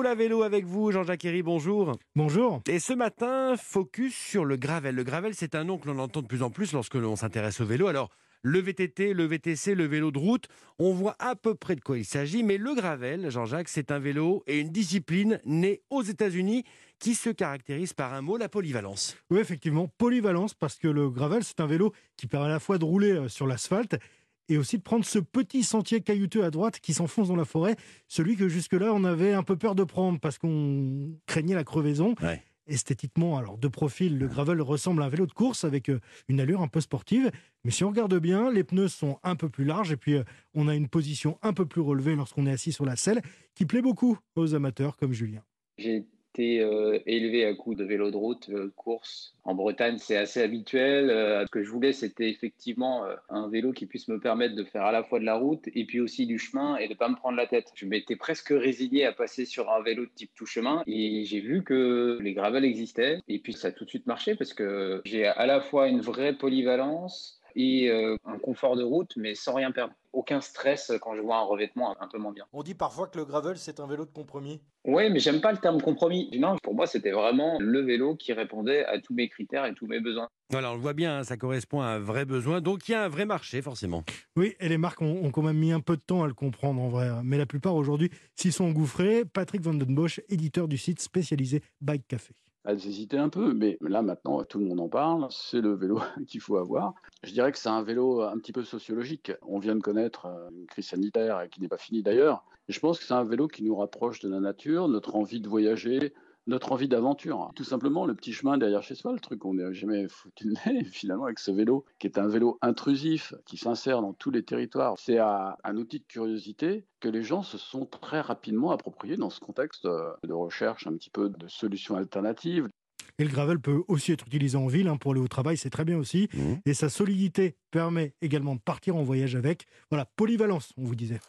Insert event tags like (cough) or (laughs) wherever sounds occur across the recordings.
roule à vélo avec vous, Jean-Jacques Herry, bonjour. Bonjour. Et ce matin, focus sur le gravel. Le gravel, c'est un nom que l'on entend de plus en plus lorsque l'on s'intéresse au vélo. Alors, le VTT, le VTC, le vélo de route, on voit à peu près de quoi il s'agit. Mais le gravel, Jean-Jacques, c'est un vélo et une discipline née aux États-Unis qui se caractérise par un mot, la polyvalence. Oui, effectivement, polyvalence, parce que le gravel, c'est un vélo qui permet à la fois de rouler euh, sur l'asphalte et aussi de prendre ce petit sentier caillouteux à droite qui s'enfonce dans la forêt, celui que jusque-là on avait un peu peur de prendre parce qu'on craignait la crevaison. Ouais. Esthétiquement, alors de profil, le gravel ressemble à un vélo de course avec euh, une allure un peu sportive. Mais si on regarde bien, les pneus sont un peu plus larges et puis euh, on a une position un peu plus relevée lorsqu'on est assis sur la selle qui plaît beaucoup aux amateurs comme Julien. J'ai été euh, élevé à coups de vélo de route, de course. En Bretagne, c'est assez habituel. Euh, ce que je voulais, c'était effectivement euh, un vélo qui puisse me permettre de faire à la fois de la route et puis aussi du chemin et de pas me prendre la tête. Je m'étais presque résigné à passer sur un vélo de type tout chemin et j'ai vu que les gravels existaient et puis ça a tout de suite marché parce que j'ai à la fois une vraie polyvalence et euh, un confort de route, mais sans rien perdre. Aucun stress quand je vois un revêtement un peu moins bien. On dit parfois que le gravel, c'est un vélo de compromis. Oui, mais j'aime pas le terme compromis. Non, pour moi, c'était vraiment le vélo qui répondait à tous mes critères et tous mes besoins. Voilà, on le voit bien, hein, ça correspond à un vrai besoin. Donc il y a un vrai marché, forcément. Oui, et les marques ont, ont quand même mis un peu de temps à le comprendre en vrai. Mais la plupart aujourd'hui s'y sont engouffrés. Patrick Van Den Bosch, éditeur du site spécialisé Bike Café. Elles hésitaient un peu, mais là maintenant tout le monde en parle, c'est le vélo (laughs) qu'il faut avoir. Je dirais que c'est un vélo un petit peu sociologique. On vient de connaître euh, une crise sanitaire qui n'est pas finie d'ailleurs. Je pense que c'est un vélo qui nous rapproche de la nature, notre envie de voyager, notre envie d'aventure. Tout simplement le petit chemin derrière chez soi, le truc qu'on n'a jamais foutu le nez (laughs) finalement avec ce vélo, qui est un vélo intrusif, qui s'insère dans tous les territoires. C'est un outil de curiosité que les gens se sont très rapidement appropriés dans ce contexte euh, de recherche un petit peu de solutions alternatives. Et le gravel peut aussi être utilisé en ville hein, pour aller au travail, c'est très bien aussi. Mhm. Et sa solidité permet également de partir en voyage avec. Voilà, polyvalence, on vous disait.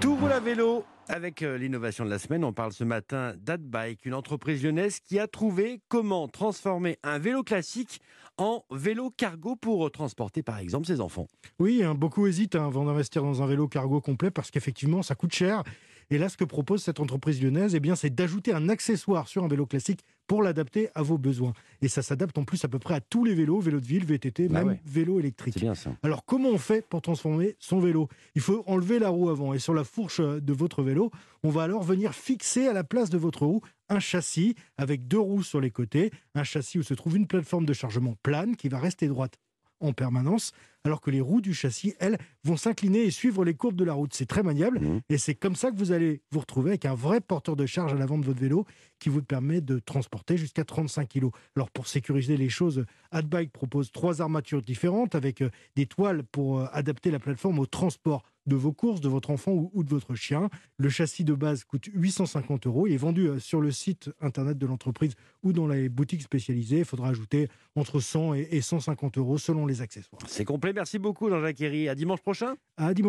Tout roule à vélo avec euh, l'innovation de la semaine. On parle ce matin d'Adbike, une entreprise lyonnaise qui a trouvé comment transformer un vélo classique en vélo cargo pour transporter par exemple ses enfants. Oui, hein, beaucoup hésitent hein, avant d'investir dans un vélo cargo complet parce qu'effectivement, ça coûte cher. Et là, ce que propose cette entreprise lyonnaise, eh bien, c'est d'ajouter un accessoire sur un vélo classique pour l'adapter à vos besoins. Et ça s'adapte en plus à peu près à tous les vélos, vélos de ville, VTT, Bah même ouais. vélo électrique. bien ça. Alors, comment on fait pour transformer son vélo? Il faut enlever la roue avant et sur la fourche de votre vélo, on va alors venir fixer à la place de votre roue un châssis avec deux roues sur les côtés, un châssis où se trouve une plateforme de chargement plane qui va rester droite en permanence, alors que les roues du châssis, elles, vont s'incliner et suivre les courbes de la route. C'est très maniable Mhm. et c'est comme ça que vous allez vous retrouver avec un vrai porteur de charge à l'avant de votre vélo qui vous permet de transporter jusqu'à 35 kg. Alors pour sécuriser les choses, Adbike propose trois armatures différentes avec euh, des toiles pour euh, adapter la plateforme au transport de vos courses, de votre enfant ou, ou de votre chien. Le châssis de base coûte 850 euros. Il est vendu euh, sur le site internet de l'entreprise ou dans les boutiques spécialisées. Il faudra ajouter entre 100 et et 150 euros selon les accessoires. C'est complet. Merci beaucoup Jean-Jacques Herry. À dimanche prochain. À dimanche.